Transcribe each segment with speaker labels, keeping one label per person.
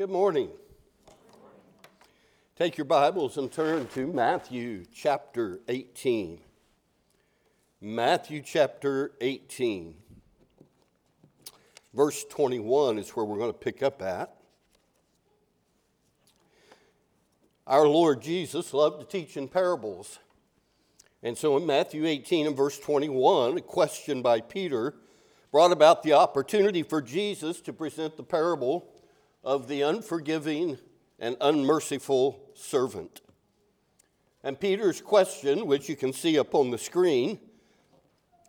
Speaker 1: Good morning. Take your Bibles and turn to Matthew chapter 18. Matthew chapter 18. Verse 21 is where we're going to pick up at. Our Lord Jesus loved to teach in parables. And so in Matthew 18 and verse 21, a question by Peter brought about the opportunity for Jesus to present the parable of the unforgiving and unmerciful servant. And Peter's question, which you can see up on the screen,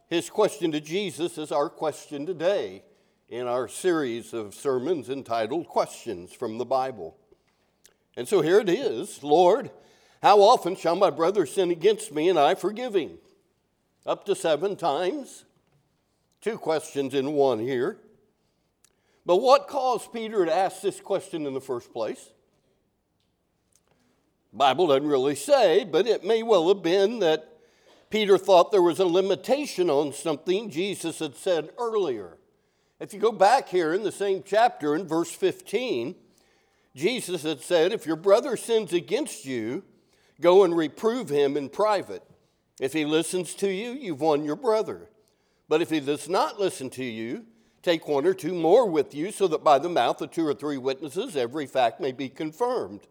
Speaker 1: his question to Jesus is our question today in our series of sermons entitled Questions from the Bible. And so here it is Lord, how often shall my brother sin against me and I forgive him? Up to seven times? Two questions in one here. But what caused Peter to ask this question in the first place? Bible doesn't really say, but it may well have been that Peter thought there was a limitation on something Jesus had said earlier. If you go back here in the same chapter in verse 15, Jesus had said, If your brother sins against you, go and reprove him in private. If he listens to you, you've won your brother. But if he does not listen to you, take one or two more with you, so that by the mouth of two or three witnesses every fact may be confirmed.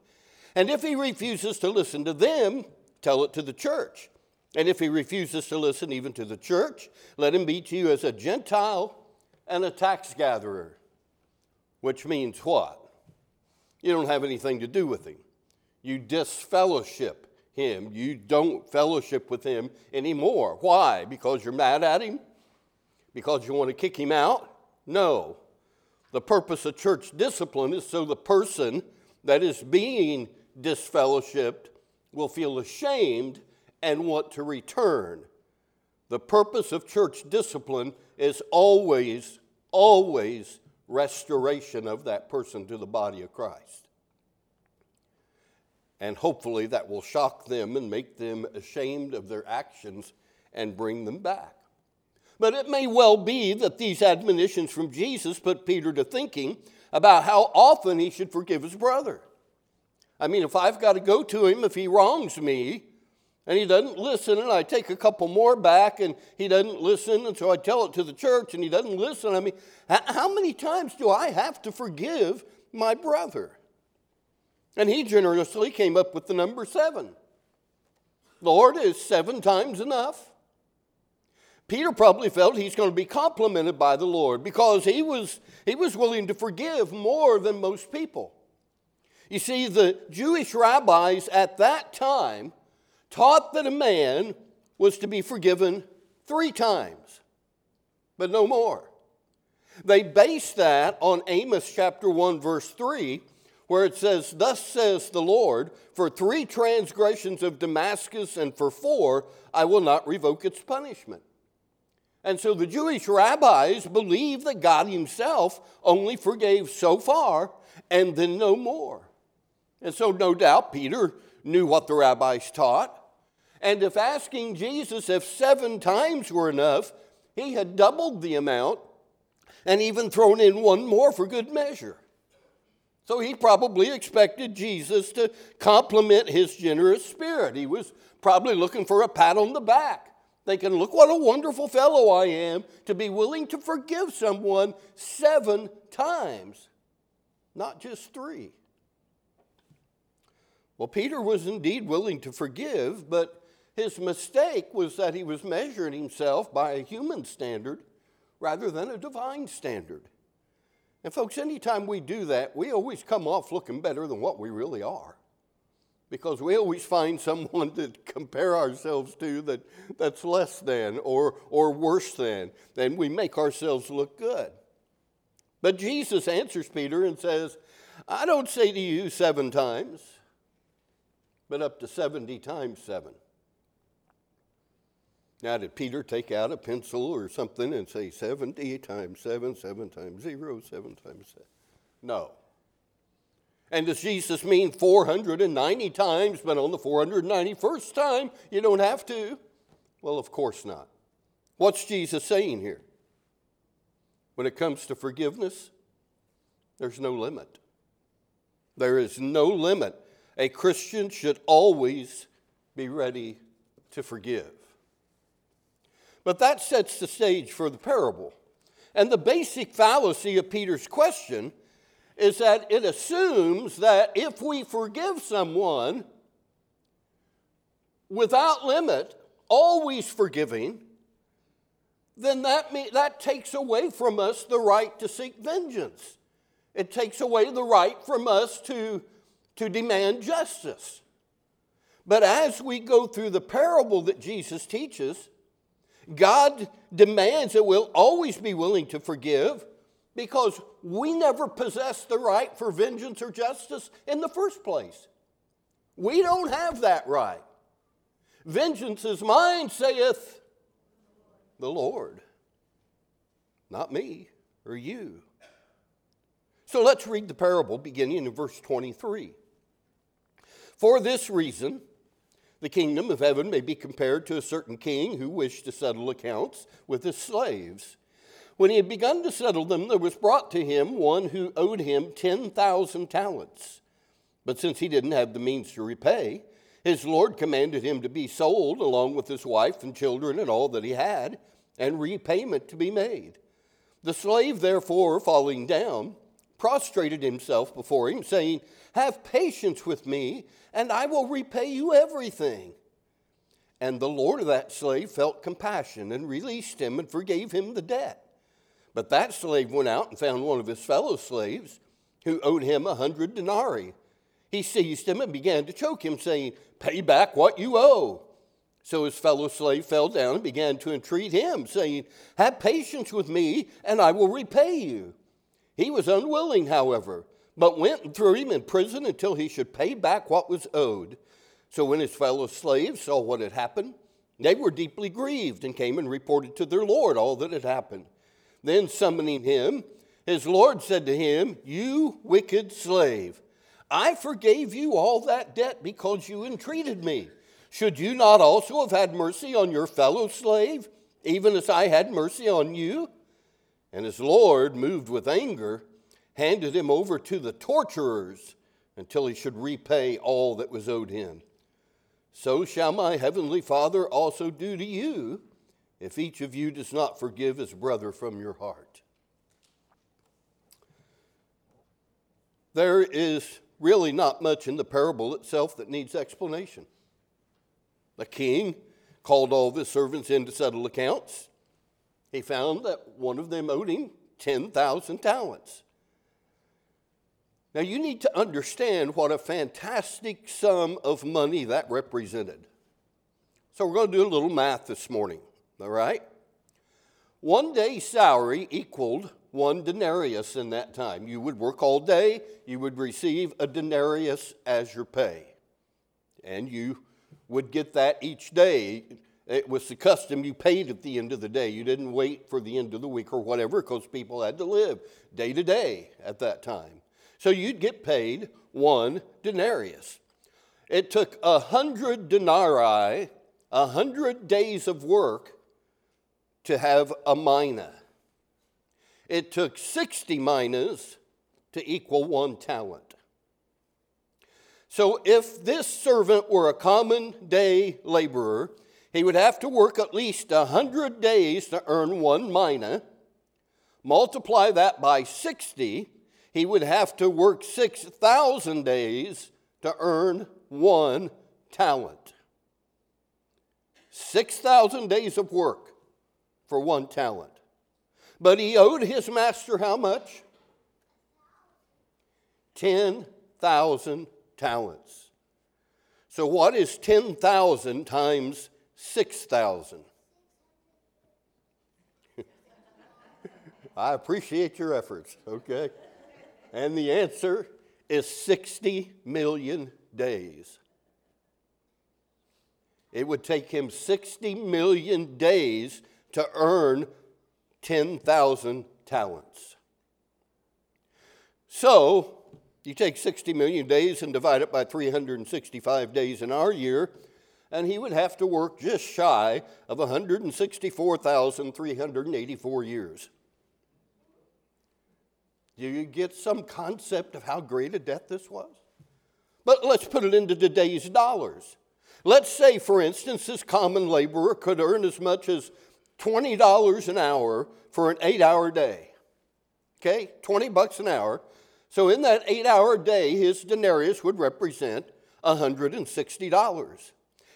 Speaker 1: And if he refuses to listen to them, tell it to the church. And if he refuses to listen even to the church, let him be to you as a Gentile and a tax gatherer. Which means what? You don't have anything to do with him. You disfellowship him. You don't fellowship with him anymore. Why? Because you're mad at him? Because you want to kick him out? No. The purpose of church discipline is so the person that is being disfellowshipped will feel ashamed and want to return. The purpose of church discipline is always, always restoration of that person to the body of Christ. And hopefully that will shock them and make them ashamed of their actions and bring them back. But it may well be that these admonitions from Jesus put Peter to thinking about how often he should forgive his brother. I mean, if I've got to go to him if he wrongs me and he doesn't listen, and I take a couple more back and he doesn't listen, and so I tell it to the church and he doesn't listen, I mean, how many times do I have to forgive my brother? And he generously came up with the number seven. Lord, is seven times enough? Peter probably felt he's going to be complimented by the Lord because he was, he was willing to forgive more than most people. You see, the Jewish rabbis at that time taught that a man was to be forgiven three times, but no more. They based that on Amos chapter 1, verse 3, where it says, Thus says the Lord, for three transgressions of Damascus and for four, I will not revoke its punishment. And so the Jewish rabbis believed that God Himself only forgave so far and then no more. And so, no doubt, Peter knew what the rabbis taught. And if asking Jesus if seven times were enough, he had doubled the amount and even thrown in one more for good measure. So he probably expected Jesus to compliment his generous spirit. He was probably looking for a pat on the back thinking, look what a wonderful fellow I am to be willing to forgive someone seven times, not just three. Well, Peter was indeed willing to forgive, but his mistake was that he was measuring himself by a human standard rather than a divine standard. And, folks, anytime we do that, we always come off looking better than what we really are because we always find someone to compare ourselves to that, that's less than or, or worse than, and we make ourselves look good. But Jesus answers Peter and says, I don't say to you seven times, but up to 70 times seven. Now, did Peter take out a pencil or something and say 70 times 7, 7 times zero, seven times 7? No. And does Jesus mean 490 times, but on the 491st time, you don't have to? Well, of course not. What's Jesus saying here? When it comes to forgiveness, there's no limit. There is no limit. A Christian should always be ready to forgive. But that sets the stage for the parable. And the basic fallacy of Peter's question is that it assumes that if we forgive someone without limit, always forgiving, then that, may, that takes away from us the right to seek vengeance. It takes away the right from us to, to demand justice. But as we go through the parable that Jesus teaches, God demands that we'll always be willing to forgive because we never possess the right for vengeance or justice in the first place. We don't have that right. Vengeance is mine, saith the Lord, not me or you. So let's read the parable beginning in verse 23. For this reason, the kingdom of heaven may be compared to a certain king who wished to settle accounts with his slaves. When he had begun to settle them, there was brought to him one who owed him 10,000 talents. But since he didn't have the means to repay, his Lord commanded him to be sold along with his wife and children and all that he had, and repayment to be made. The slave, therefore, falling down, prostrated himself before him, saying, Have patience with me, and I will repay you everything. And the Lord of that slave felt compassion and released him and forgave him the debt. But that slave went out and found one of his fellow slaves who owed him a hundred denarii. He seized him and began to choke him, saying, Pay back what you owe. So his fellow slave fell down and began to entreat him, saying, Have patience with me, and I will repay you. He was unwilling, however, but went and threw him in prison until he should pay back what was owed. So when his fellow slaves saw what had happened, they were deeply grieved and came and reported to their Lord all that had happened. Then summoning him, his Lord said to him, You wicked slave. I forgave you all that debt because you entreated me. Should you not also have had mercy on your fellow slave, even as I had mercy on you? And his Lord, moved with anger, handed him over to the torturers until he should repay all that was owed him. So shall my heavenly Father also do to you if each of you does not forgive his brother from your heart. There is really not much in the parable itself that needs explanation. The king called all of his servants in to settle accounts. He found that one of them owed him 10,000 talents. Now, you need to understand what a fantastic sum of money that represented. So, we're going to do a little math this morning, all right? One day's salary equaled one denarius in that time. You would work all day, you would receive a denarius as your pay. And you would get that each day. It was the custom you paid at the end of the day. You didn't wait for the end of the week or whatever because people had to live day to day at that time. So you'd get paid one denarius. It took a hundred denarii, a hundred days of work to have a mina. It took 60 minas to equal one talent. So, if this servant were a common day laborer, he would have to work at least 100 days to earn one mina. Multiply that by 60, he would have to work 6,000 days to earn one talent. 6,000 days of work for one talent. But he owed his master how much? 10,000 talents. So, what is 10,000 times 6,000? I appreciate your efforts, okay? And the answer is 60 million days. It would take him 60 million days to earn 10,000 talents. So, you take 60 million days and divide it by 365 days in our year, and he would have to work just shy of 164,384 years. Do you get some concept of how great a debt this was? But let's put it into today's dollars. Let's say, for instance, this common laborer could earn as much as $20 an hour for an eight hour day. Okay, 20 bucks an hour. So in that eight hour day, his denarius would represent $160.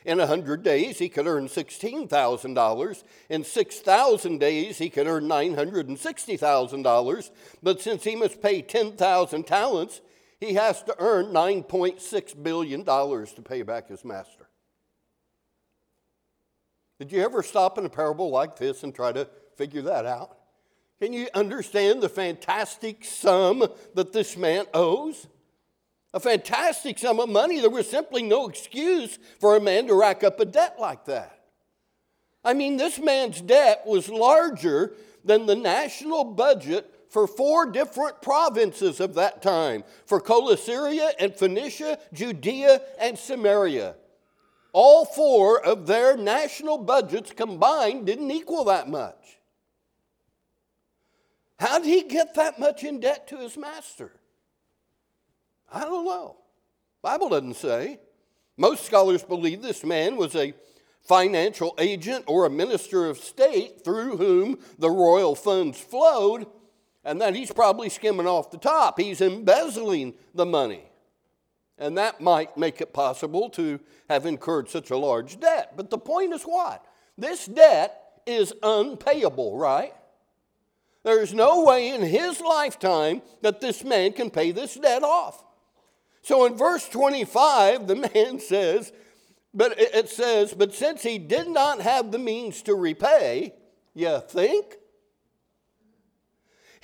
Speaker 1: In 100 days, he could earn $16,000. In 6,000 days, he could earn $960,000. But since he must pay 10,000 talents, he has to earn $9.6 billion to pay back his master. Did you ever stop in a parable like this and try to figure that out? Can you understand the fantastic sum that this man owes? A fantastic sum of money. There was simply no excuse for a man to rack up a debt like that. I mean, this man's debt was larger than the national budget for four different provinces of that time for Cilicia and Phoenicia, Judea, and Samaria. All four of their national budgets combined didn't equal that much. How did he get that much in debt to his master? I don't know. Bible doesn't say. Most scholars believe this man was a financial agent or a minister of state through whom the royal funds flowed, and that he's probably skimming off the top. He's embezzling the money. And that might make it possible to have incurred such a large debt. But the point is what? This debt is unpayable, right? There's no way in his lifetime that this man can pay this debt off. So in verse 25, the man says, but it says, but since he did not have the means to repay, you think?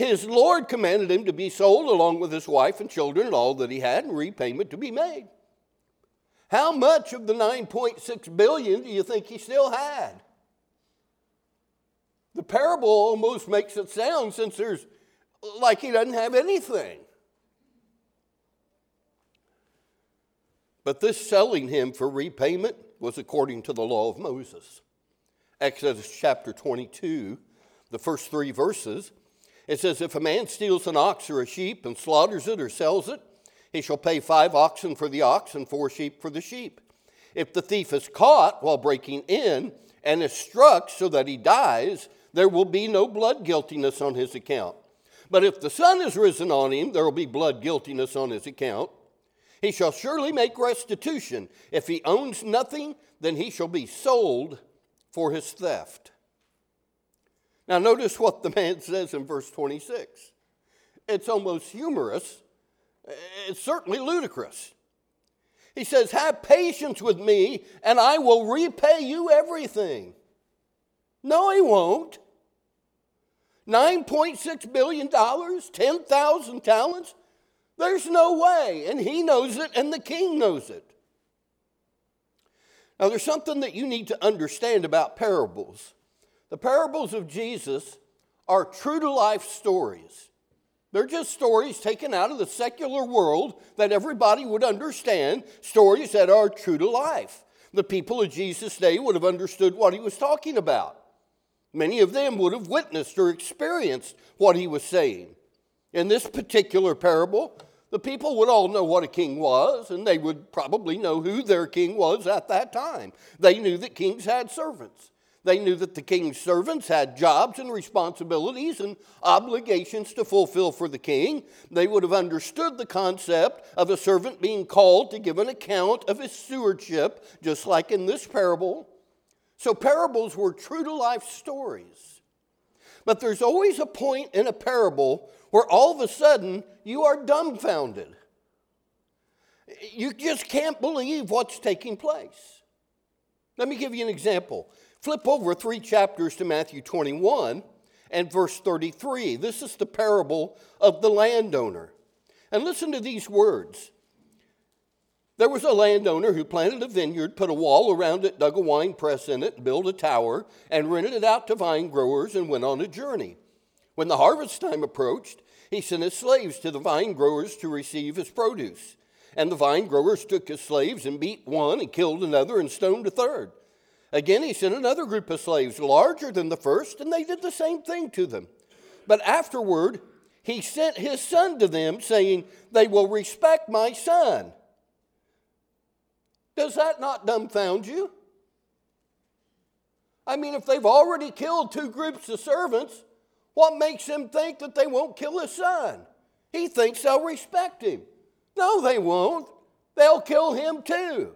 Speaker 1: His Lord commanded him to be sold along with his wife and children and all that he had, and repayment to be made. How much of the 9.6 billion do you think he still had? The parable almost makes it sound since there's like he doesn't have anything. But this selling him for repayment was according to the law of Moses. Exodus chapter 22, the first three verses it says, If a man steals an ox or a sheep and slaughters it or sells it, he shall pay five oxen for the ox and four sheep for the sheep. If the thief is caught while breaking in and is struck so that he dies, there will be no blood guiltiness on his account. But if the sun is risen on him, there will be blood guiltiness on his account. He shall surely make restitution. If he owns nothing, then he shall be sold for his theft. Now, notice what the man says in verse 26. It's almost humorous, it's certainly ludicrous. He says, Have patience with me, and I will repay you everything. No, he won't. $9.6 billion, 10,000 talents? There's no way. And he knows it, and the king knows it. Now, there's something that you need to understand about parables. The parables of Jesus are true to life stories. They're just stories taken out of the secular world that everybody would understand, stories that are true to life. The people of Jesus' day would have understood what he was talking about. Many of them would have witnessed or experienced what he was saying. In this particular parable, the people would all know what a king was, and they would probably know who their king was at that time. They knew that kings had servants. They knew that the king's servants had jobs and responsibilities and obligations to fulfill for the king. They would have understood the concept of a servant being called to give an account of his stewardship, just like in this parable. So, parables were true to life stories. But there's always a point in a parable where all of a sudden you are dumbfounded. You just can't believe what's taking place. Let me give you an example. Flip over three chapters to Matthew 21 and verse 33. This is the parable of the landowner. And listen to these words. There was a landowner who planted a vineyard, put a wall around it, dug a wine press in it, built a tower, and rented it out to vine growers and went on a journey. When the harvest time approached, he sent his slaves to the vine growers to receive his produce. And the vine growers took his slaves and beat one and killed another and stoned a third. Again, he sent another group of slaves, larger than the first, and they did the same thing to them. But afterward, he sent his son to them, saying, They will respect my son. Does that not dumbfound you? I mean, if they've already killed two groups of servants, what makes them think that they won't kill his son? He thinks they'll respect him. No, they won't. They'll kill him too.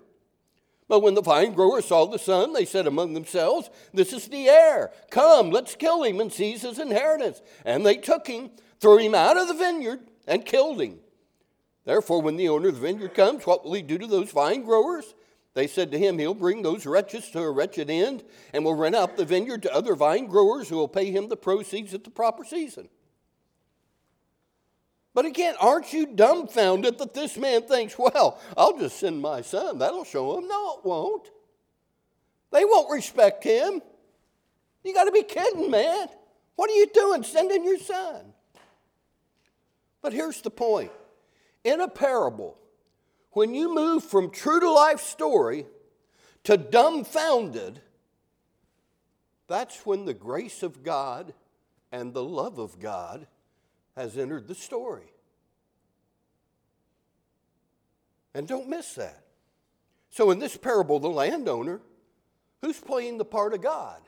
Speaker 1: But when the vine growers saw the son, they said among themselves, This is the heir. Come, let's kill him and seize his inheritance. And they took him, threw him out of the vineyard, and killed him. Therefore, when the owner of the vineyard comes, what will he do to those vine growers? They said to him, He'll bring those wretches to a wretched end and will rent out the vineyard to other vine growers who will pay him the proceeds at the proper season. But again, aren't you dumbfounded that this man thinks, well, I'll just send my son. That'll show him. No, it won't. They won't respect him. You got to be kidding, man. What are you doing sending your son? But here's the point in a parable, when you move from true to life story to dumbfounded, that's when the grace of God and the love of God has entered the story. And don't miss that. So, in this parable, the landowner, who's playing the part of God?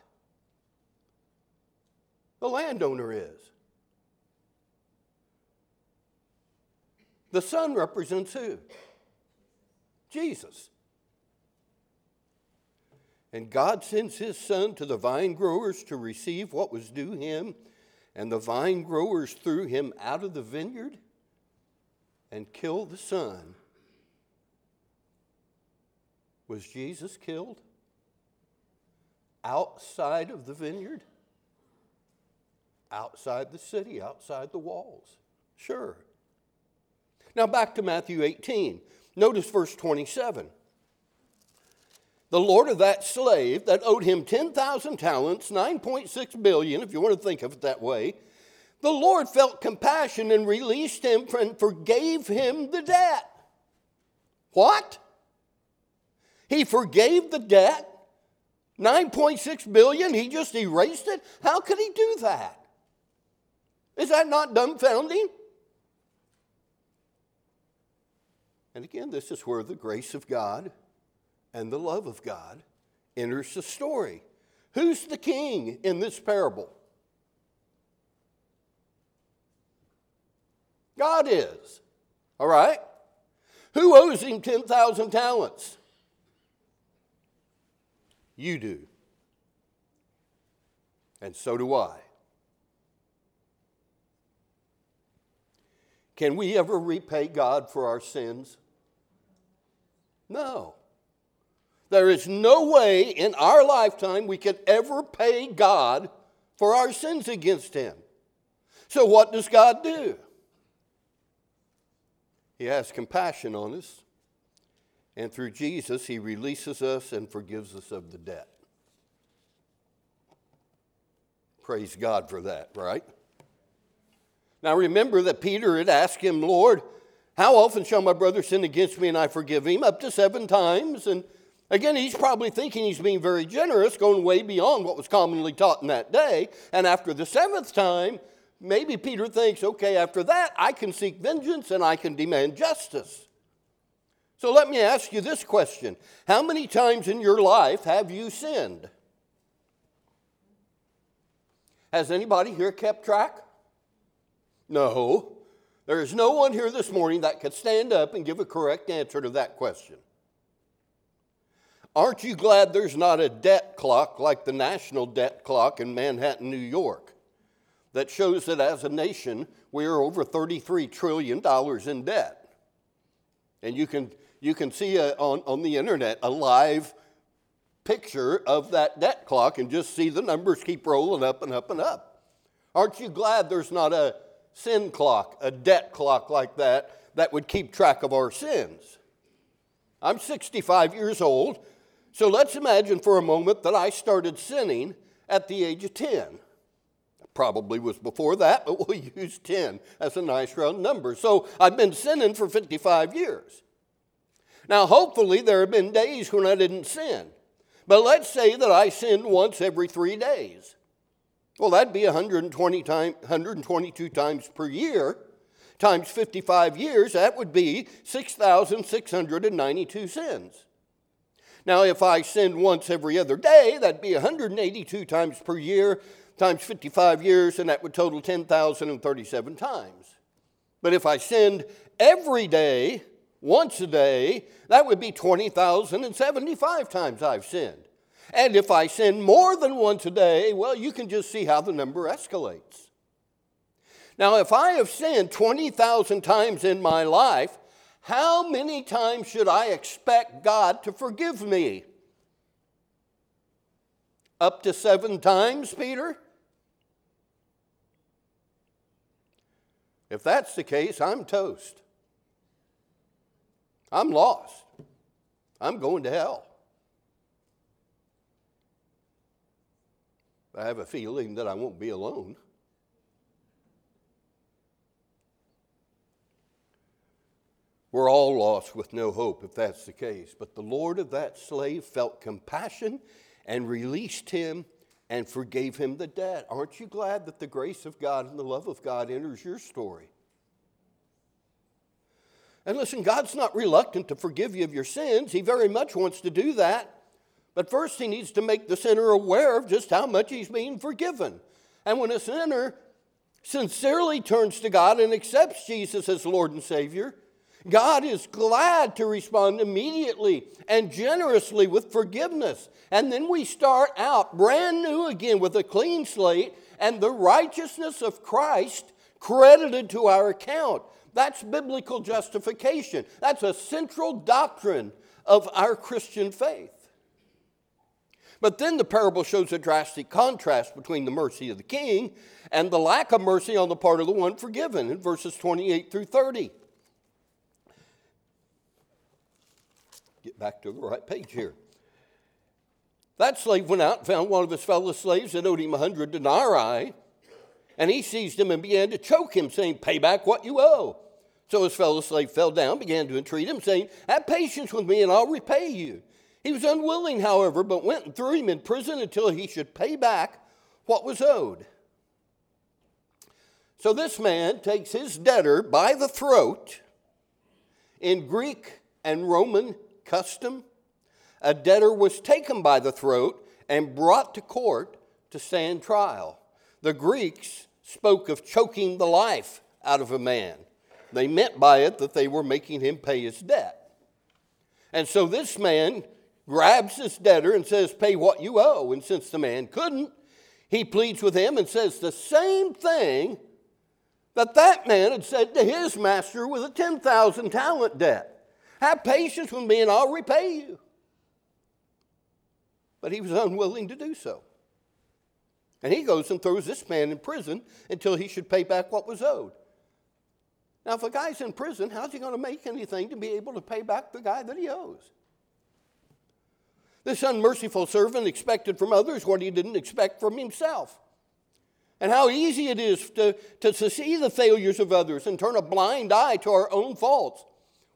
Speaker 1: The landowner is. The son represents who? Jesus. And God sends his son to the vine growers to receive what was due him and the vine growers threw him out of the vineyard and killed the son. Was Jesus killed outside of the vineyard? Outside the city, outside the walls? Sure. Now back to Matthew 18. Notice verse 27. The Lord of that slave that owed him 10,000 talents, 9.6 billion, if you want to think of it that way, the Lord felt compassion and released him and forgave him the debt. What? He forgave the debt? 9.6 billion, he just erased it? How could he do that? Is that not dumbfounding? And again, this is where the grace of God and the love of God enters the story. Who's the king in this parable? God is. All right? Who owes him 10,000 talents? You do. And so do I. Can we ever repay God for our sins? No. There is no way in our lifetime we could ever pay God for our sins against Him. So, what does God do? He has compassion on us, and through Jesus, He releases us and forgives us of the debt. Praise God for that, right? Now remember that Peter had asked him, Lord, how often shall my brother sin against me and I forgive him? Up to seven times. And Again, he's probably thinking he's being very generous, going way beyond what was commonly taught in that day. And after the seventh time, maybe Peter thinks, okay, after that, I can seek vengeance and I can demand justice. So let me ask you this question How many times in your life have you sinned? Has anybody here kept track? No. There is no one here this morning that could stand up and give a correct answer to that question. Aren't you glad there's not a debt clock like the national debt clock in Manhattan, New York, that shows that as a nation we are over $33 trillion in debt? And you can, you can see a, on, on the internet a live picture of that debt clock and just see the numbers keep rolling up and up and up. Aren't you glad there's not a sin clock, a debt clock like that, that would keep track of our sins? I'm 65 years old. So let's imagine for a moment that I started sinning at the age of 10. Probably was before that, but we'll use 10 as a nice round number. So I've been sinning for 55 years. Now, hopefully, there have been days when I didn't sin. But let's say that I sinned once every three days. Well, that'd be 120 time, 122 times per year. Times 55 years, that would be 6,692 sins. Now, if I sinned once every other day, that'd be 182 times per year, times 55 years, and that would total 10,037 times. But if I sinned every day, once a day, that would be 20,075 times I've sinned. And if I sin more than once a day, well, you can just see how the number escalates. Now, if I have sinned 20,000 times in my life, how many times should I expect God to forgive me? Up to seven times, Peter? If that's the case, I'm toast. I'm lost. I'm going to hell. I have a feeling that I won't be alone. We're all lost with no hope if that's the case. But the Lord of that slave felt compassion and released him and forgave him the debt. Aren't you glad that the grace of God and the love of God enters your story? And listen, God's not reluctant to forgive you of your sins. He very much wants to do that. But first, He needs to make the sinner aware of just how much he's being forgiven. And when a sinner sincerely turns to God and accepts Jesus as Lord and Savior, God is glad to respond immediately and generously with forgiveness. And then we start out brand new again with a clean slate and the righteousness of Christ credited to our account. That's biblical justification. That's a central doctrine of our Christian faith. But then the parable shows a drastic contrast between the mercy of the king and the lack of mercy on the part of the one forgiven in verses 28 through 30. Back to the right page here. That slave went out and found one of his fellow slaves that owed him a hundred denarii, and he seized him and began to choke him, saying, Pay back what you owe. So his fellow slave fell down, began to entreat him, saying, Have patience with me, and I'll repay you. He was unwilling, however, but went and threw him in prison until he should pay back what was owed. So this man takes his debtor by the throat. In Greek and Roman custom, a debtor was taken by the throat and brought to court to stand trial. The Greeks spoke of choking the life out of a man. They meant by it that they were making him pay his debt. And so this man grabs this debtor and says, Pay what you owe. And since the man couldn't, he pleads with him and says the same thing that that man had said to his master with a 10,000 talent debt. Have patience with me and I'll repay you. But he was unwilling to do so. And he goes and throws this man in prison until he should pay back what was owed. Now, if a guy's in prison, how's he going to make anything to be able to pay back the guy that he owes? This unmerciful servant expected from others what he didn't expect from himself. And how easy it is to, to see the failures of others and turn a blind eye to our own faults.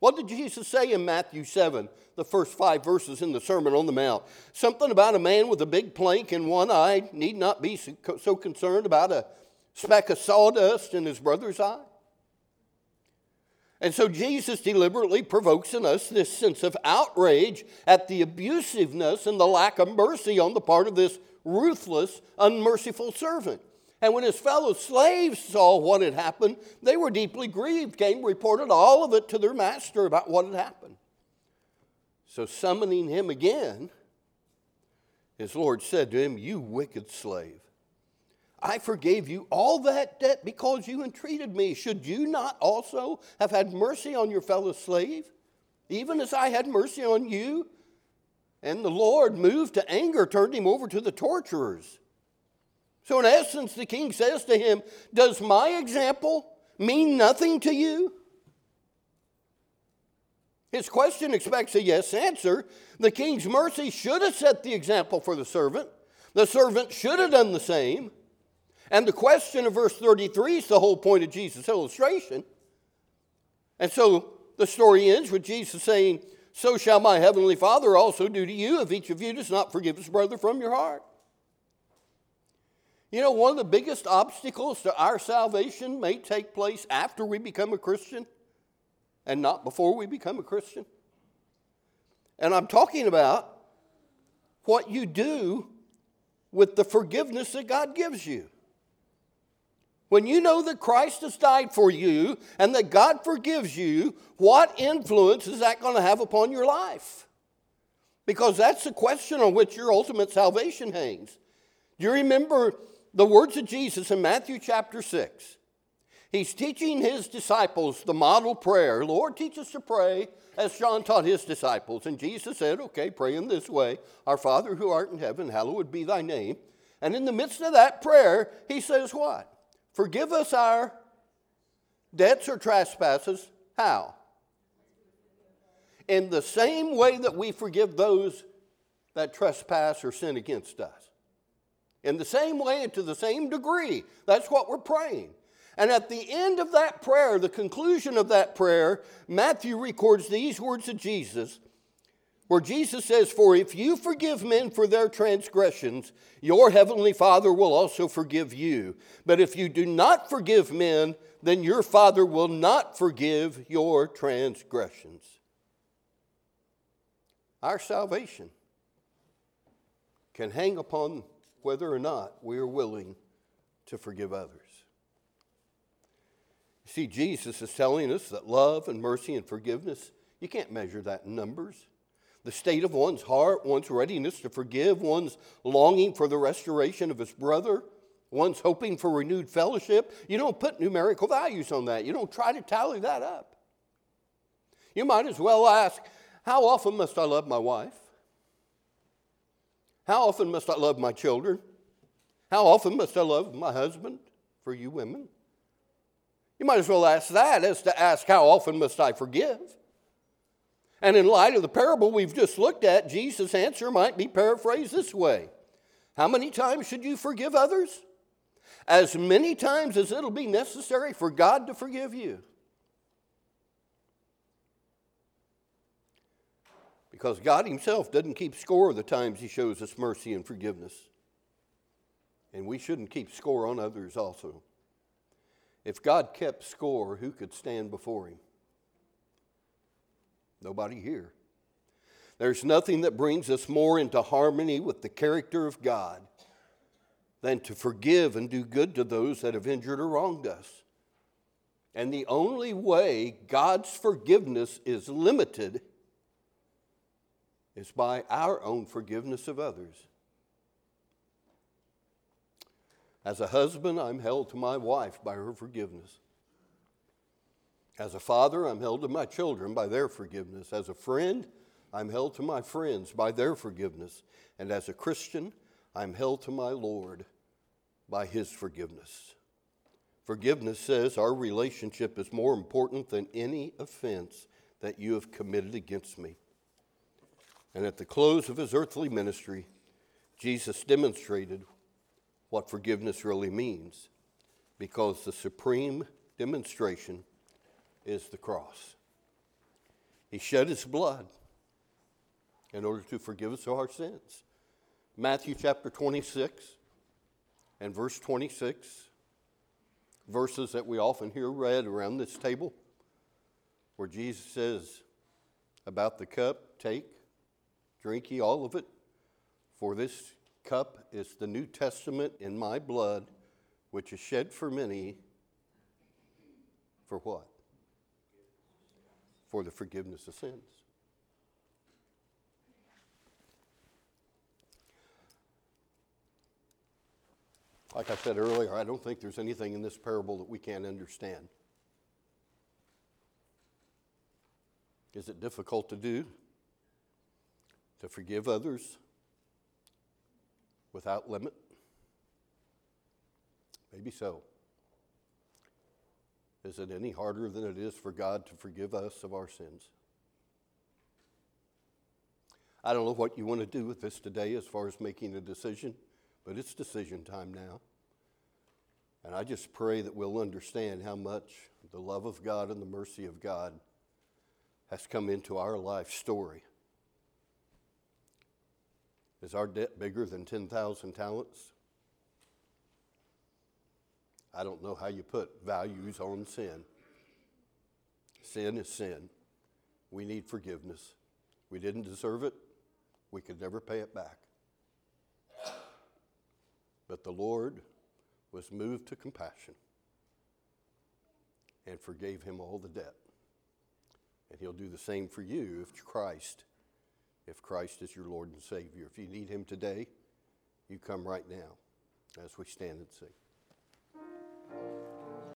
Speaker 1: What did Jesus say in Matthew 7, the first five verses in the Sermon on the Mount? Something about a man with a big plank in one eye need not be so concerned about a speck of sawdust in his brother's eye. And so Jesus deliberately provokes in us this sense of outrage at the abusiveness and the lack of mercy on the part of this ruthless, unmerciful servant. And when his fellow slaves saw what had happened, they were deeply grieved, came, reported all of it to their master about what had happened. So, summoning him again, his Lord said to him, You wicked slave, I forgave you all that debt because you entreated me. Should you not also have had mercy on your fellow slave, even as I had mercy on you? And the Lord, moved to anger, turned him over to the torturers. So, in essence, the king says to him, Does my example mean nothing to you? His question expects a yes answer. The king's mercy should have set the example for the servant. The servant should have done the same. And the question of verse 33 is the whole point of Jesus' illustration. And so the story ends with Jesus saying, So shall my heavenly Father also do to you if each of you does not forgive his brother from your heart. You know, one of the biggest obstacles to our salvation may take place after we become a Christian and not before we become a Christian. And I'm talking about what you do with the forgiveness that God gives you. When you know that Christ has died for you and that God forgives you, what influence is that going to have upon your life? Because that's the question on which your ultimate salvation hangs. Do you remember the words of Jesus in Matthew chapter 6? He's teaching his disciples the model prayer. Lord, teach us to pray as John taught his disciples. And Jesus said, Okay, pray in this way Our Father who art in heaven, hallowed be thy name. And in the midst of that prayer, he says, What? Forgive us our debts or trespasses. How? In the same way that we forgive those that trespass or sin against us. In the same way and to the same degree. That's what we're praying. And at the end of that prayer, the conclusion of that prayer, Matthew records these words of Jesus, where Jesus says, For if you forgive men for their transgressions, your heavenly Father will also forgive you. But if you do not forgive men, then your Father will not forgive your transgressions. Our salvation can hang upon whether or not we are willing to forgive others. See, Jesus is telling us that love and mercy and forgiveness, you can't measure that in numbers. The state of one's heart, one's readiness to forgive, one's longing for the restoration of his brother, one's hoping for renewed fellowship. You don't put numerical values on that. You don't try to tally that up. You might as well ask, How often must I love my wife? How often must I love my children? How often must I love my husband? For you women. You might as well ask that as to ask, How often must I forgive? And in light of the parable we've just looked at, Jesus' answer might be paraphrased this way How many times should you forgive others? As many times as it'll be necessary for God to forgive you. Because God Himself doesn't keep score of the times He shows us mercy and forgiveness. And we shouldn't keep score on others also. If God kept score, who could stand before him? Nobody here. There's nothing that brings us more into harmony with the character of God than to forgive and do good to those that have injured or wronged us. And the only way God's forgiveness is limited is by our own forgiveness of others. As a husband, I'm held to my wife by her forgiveness. As a father, I'm held to my children by their forgiveness. As a friend, I'm held to my friends by their forgiveness. And as a Christian, I'm held to my Lord by his forgiveness. Forgiveness says our relationship is more important than any offense that you have committed against me. And at the close of his earthly ministry, Jesus demonstrated what forgiveness really means because the supreme demonstration is the cross. He shed his blood in order to forgive us of our sins. Matthew chapter 26 and verse 26, verses that we often hear read around this table, where Jesus says about the cup, take, drink ye all of it, for this cup is the New Testament in my blood, which is shed for many. For what? For the forgiveness of sins. Like I said earlier, I don't think there's anything in this parable that we can't understand. Is it difficult to do? To forgive others? without limit? Maybe so. Is it any harder than it is for God to forgive us of our sins? I don't know what you want to do with this today as far as making a decision, but it's decision time now. And I just pray that we'll understand how much the love of God and the mercy of God has come into our life story is our debt bigger than 10,000 talents? I don't know how you put values on sin. Sin is sin. We need forgiveness. We didn't deserve it. We could never pay it back. But the Lord was moved to compassion and forgave him all the debt. And he'll do the same for you if Christ, if Christ is your Lord and Savior. If you need him today, you come right now as we stand and sing.